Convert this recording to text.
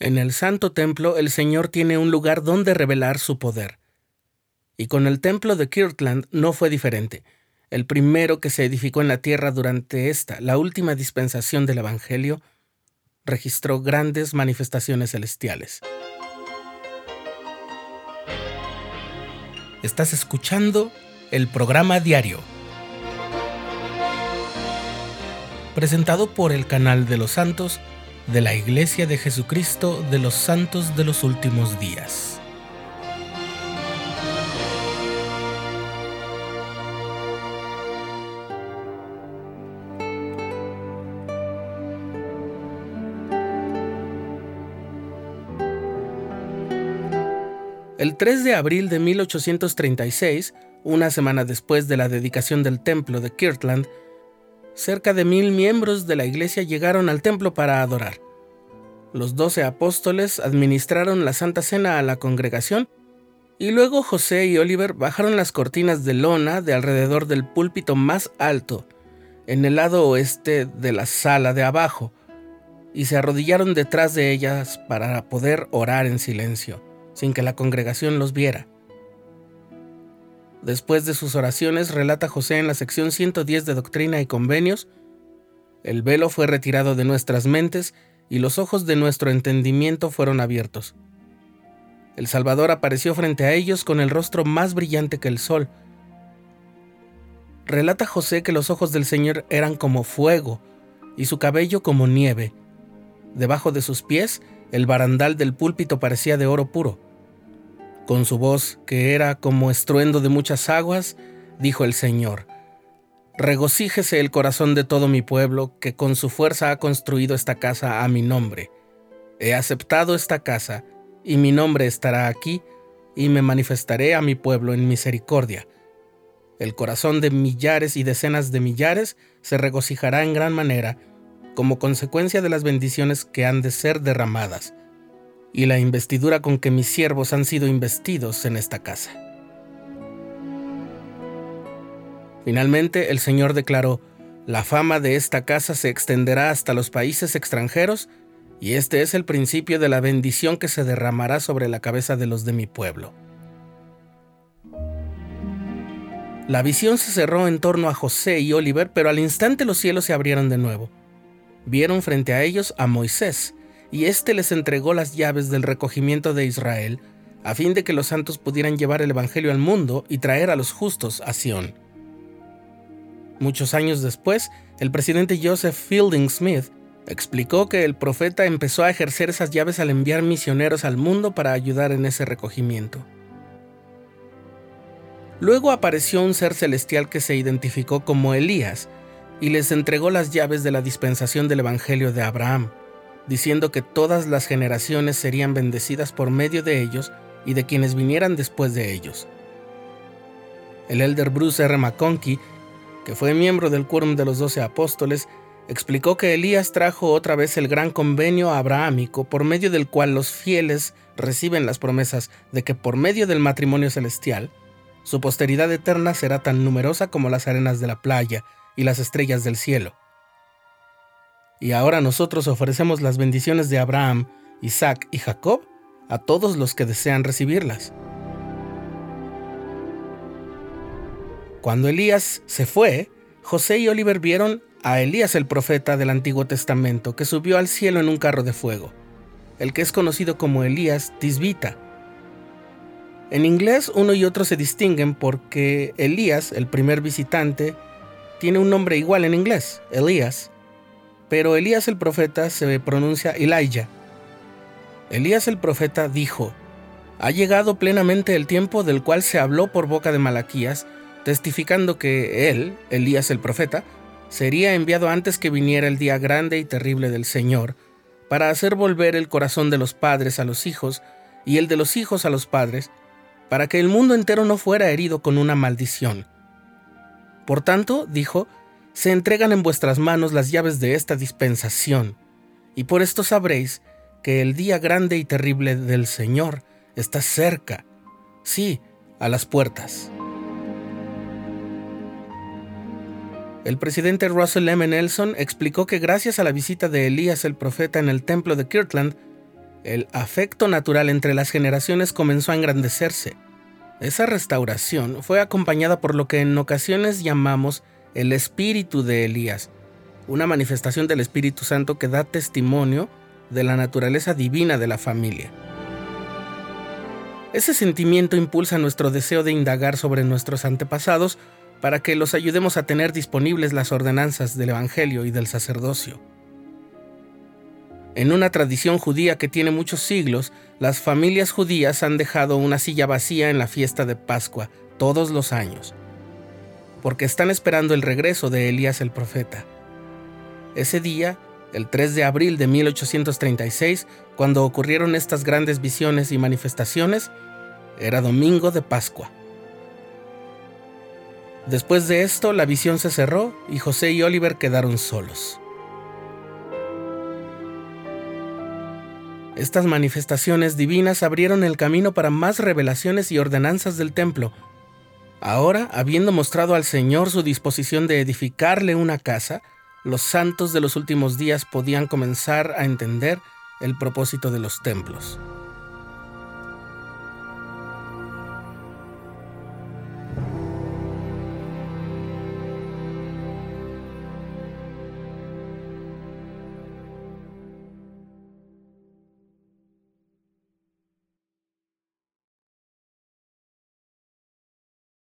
En el Santo Templo el Señor tiene un lugar donde revelar su poder. Y con el templo de Kirtland no fue diferente, el primero que se edificó en la tierra durante esta, la última dispensación del Evangelio, registró grandes manifestaciones celestiales. Estás escuchando el programa diario, presentado por el canal de los santos de la Iglesia de Jesucristo de los Santos de los Últimos Días. El 3 de abril de 1836, una semana después de la dedicación del templo de Kirtland, cerca de mil miembros de la iglesia llegaron al templo para adorar. Los doce apóstoles administraron la Santa Cena a la congregación y luego José y Oliver bajaron las cortinas de lona de alrededor del púlpito más alto, en el lado oeste de la sala de abajo, y se arrodillaron detrás de ellas para poder orar en silencio, sin que la congregación los viera. Después de sus oraciones, relata José en la sección 110 de Doctrina y Convenios, el velo fue retirado de nuestras mentes y los ojos de nuestro entendimiento fueron abiertos. El Salvador apareció frente a ellos con el rostro más brillante que el sol. Relata José que los ojos del Señor eran como fuego y su cabello como nieve. Debajo de sus pies, el barandal del púlpito parecía de oro puro. Con su voz, que era como estruendo de muchas aguas, dijo el Señor, Regocíjese el corazón de todo mi pueblo, que con su fuerza ha construido esta casa a mi nombre. He aceptado esta casa, y mi nombre estará aquí, y me manifestaré a mi pueblo en misericordia. El corazón de millares y decenas de millares se regocijará en gran manera, como consecuencia de las bendiciones que han de ser derramadas y la investidura con que mis siervos han sido investidos en esta casa. Finalmente el Señor declaró, la fama de esta casa se extenderá hasta los países extranjeros, y este es el principio de la bendición que se derramará sobre la cabeza de los de mi pueblo. La visión se cerró en torno a José y Oliver, pero al instante los cielos se abrieron de nuevo. Vieron frente a ellos a Moisés, y éste les entregó las llaves del recogimiento de Israel, a fin de que los santos pudieran llevar el Evangelio al mundo y traer a los justos a Sión. Muchos años después, el presidente Joseph Fielding Smith explicó que el profeta empezó a ejercer esas llaves al enviar misioneros al mundo para ayudar en ese recogimiento. Luego apareció un ser celestial que se identificó como Elías y les entregó las llaves de la dispensación del Evangelio de Abraham diciendo que todas las generaciones serían bendecidas por medio de ellos y de quienes vinieran después de ellos. El elder Bruce R. McConkie, que fue miembro del quórum de los doce apóstoles, explicó que Elías trajo otra vez el gran convenio abrahámico por medio del cual los fieles reciben las promesas de que por medio del matrimonio celestial, su posteridad eterna será tan numerosa como las arenas de la playa y las estrellas del cielo y ahora nosotros ofrecemos las bendiciones de Abraham, Isaac y Jacob a todos los que desean recibirlas. Cuando Elías se fue, José y Oliver vieron a Elías el profeta del Antiguo Testamento que subió al cielo en un carro de fuego, el que es conocido como Elías Tisbita. En inglés uno y otro se distinguen porque Elías, el primer visitante, tiene un nombre igual en inglés, Elías, pero Elías el profeta se pronuncia Elijah. Elías el profeta dijo, ha llegado plenamente el tiempo del cual se habló por boca de Malaquías, testificando que él, Elías el profeta, sería enviado antes que viniera el día grande y terrible del Señor, para hacer volver el corazón de los padres a los hijos y el de los hijos a los padres, para que el mundo entero no fuera herido con una maldición. Por tanto, dijo, se entregan en vuestras manos las llaves de esta dispensación, y por esto sabréis que el día grande y terrible del Señor está cerca, sí, a las puertas. El presidente Russell M. Nelson explicó que gracias a la visita de Elías el profeta en el templo de Kirtland, el afecto natural entre las generaciones comenzó a engrandecerse. Esa restauración fue acompañada por lo que en ocasiones llamamos el espíritu de Elías, una manifestación del Espíritu Santo que da testimonio de la naturaleza divina de la familia. Ese sentimiento impulsa nuestro deseo de indagar sobre nuestros antepasados para que los ayudemos a tener disponibles las ordenanzas del Evangelio y del sacerdocio. En una tradición judía que tiene muchos siglos, las familias judías han dejado una silla vacía en la fiesta de Pascua todos los años, porque están esperando el regreso de Elías el profeta. Ese día, el 3 de abril de 1836, cuando ocurrieron estas grandes visiones y manifestaciones, era domingo de Pascua. Después de esto, la visión se cerró y José y Oliver quedaron solos. Estas manifestaciones divinas abrieron el camino para más revelaciones y ordenanzas del templo. Ahora, habiendo mostrado al Señor su disposición de edificarle una casa, los santos de los últimos días podían comenzar a entender el propósito de los templos.